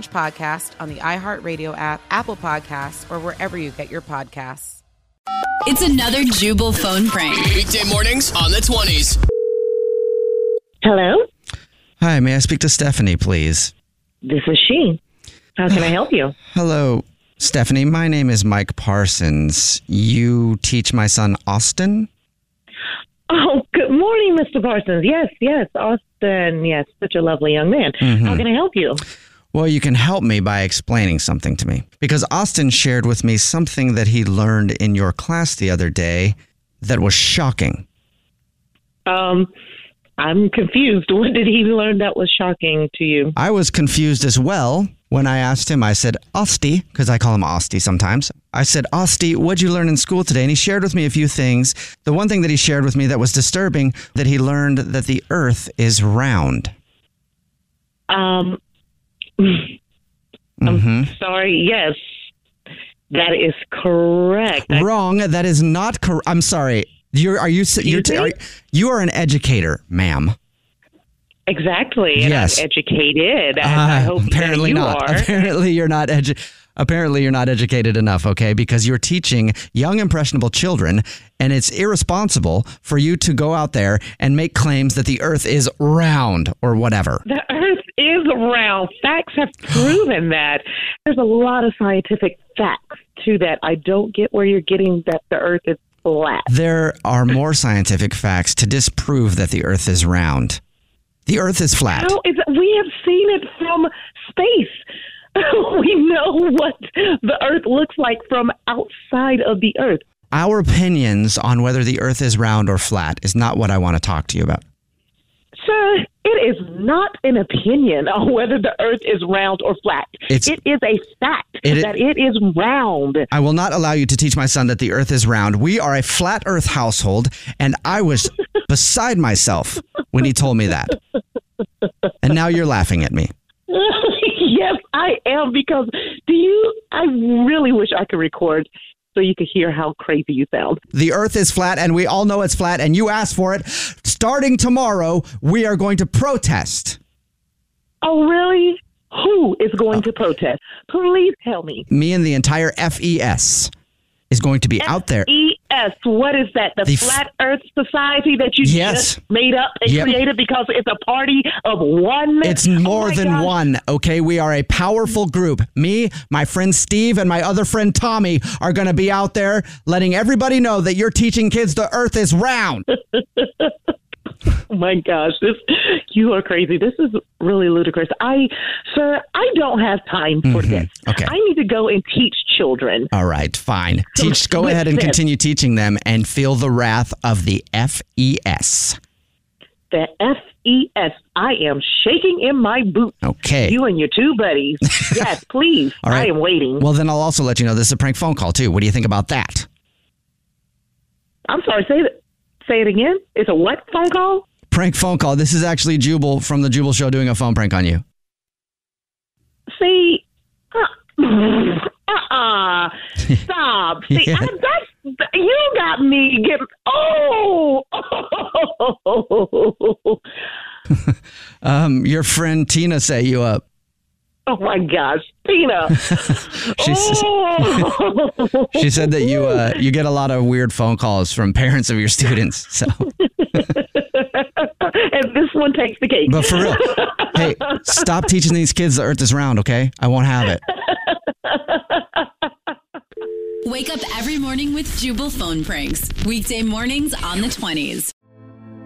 podcast on the iHeartRadio app, Apple Podcasts, or wherever you get your podcasts. It's another Jubal phone prank. Weekday mornings on the 20s. Hello, Hi, may I speak to Stephanie, please? this is she. How can I help you? Hello, Stephanie. My name is Mike Parsons. You teach my son Austin? Oh, good morning, Mr. Parsons. Yes, yes, Austin. Yes, such a lovely young man. How mm-hmm. can I help you? Well, you can help me by explaining something to me. Because Austin shared with me something that he learned in your class the other day that was shocking. Um, I'm confused. What did he learn that was shocking to you? I was confused as well when I asked him. I said, Osti, because I call him Osti sometimes. I said, Osti, what'd you learn in school today? And he shared with me a few things. The one thing that he shared with me that was disturbing, that he learned that the earth is round. Um, hmm sorry. Yes, that is correct. Wrong. That is not correct. I'm sorry. You're, are you, you're, Excuse are, you are an educator, ma'am. exactly. And Yes. I'm educated. And I Uh, hope apparently you not. are. Apparently you're not edu- Apparently you're not educated enough, okay? Because you're teaching young impressionable children and it's irresponsible for you to go out there and make claims that the earth is round or whatever. Earth is round. Facts have proven that. There's a lot of scientific facts to that. I don't get where you're getting that the earth is flat. There are more scientific facts to disprove that the earth is round. The earth is flat. How is it? We have seen it from space. we know what the earth looks like from outside of the earth. Our opinions on whether the earth is round or flat is not what I want to talk to you about. It is not an opinion on whether the earth is round or flat. It's- it is a fact It that it is round. I will not allow you to teach my son that the earth is round. We are a flat earth household, and I was beside myself when he told me that. And now you're laughing at me. yes, I am because do you I really wish I could record so you could hear how crazy you sound. The earth is flat, and we all know it's flat, and you asked for it. Starting tomorrow, we are going to protest. Oh, really? Who is going to uh, protest? Please tell me. Me and the entire FES is going to be out there. ES, what is that? The, The f- Flat Earth Society that you Yes. just made up and Yep. created because it's a party of one? It's Oh more my than gosh. one, okay? We are a powerful group. Me, my friend Steve, and my other friend Tommy are going to be out there letting everybody know that you're teaching kids the earth is round. Oh my gosh, this you are crazy. This is really ludicrous. I, sir, I don't have time for this. Mm-hmm. Okay. I need to go and teach children. All right, fine. Teach. Go ahead and this. continue teaching them, and feel the wrath of the FES. The FES. I am shaking in my boots. Okay. You and your two buddies. yes, please. All right. I am waiting. Well, then I'll also let you know this is a prank phone call too. What do you think about that? I'm sorry. Say it. Say it again. It's a what phone call? Prank phone call. This is actually Jubal from the Jubal Show doing a phone prank on you. See, uh, uh stop. See, Yeah. I, that's you got me get. Oh, Um, your friend Tina set you up. oh my gosh, Tina. She, oh. she said that you uh, you get a lot of weird phone calls from parents of your students. So, and this one takes the cake. but for real, hey, stop teaching these kids the Earth is round. Okay, I won't have it. Wake up every morning with Jubal phone pranks. Weekday mornings on the 20s.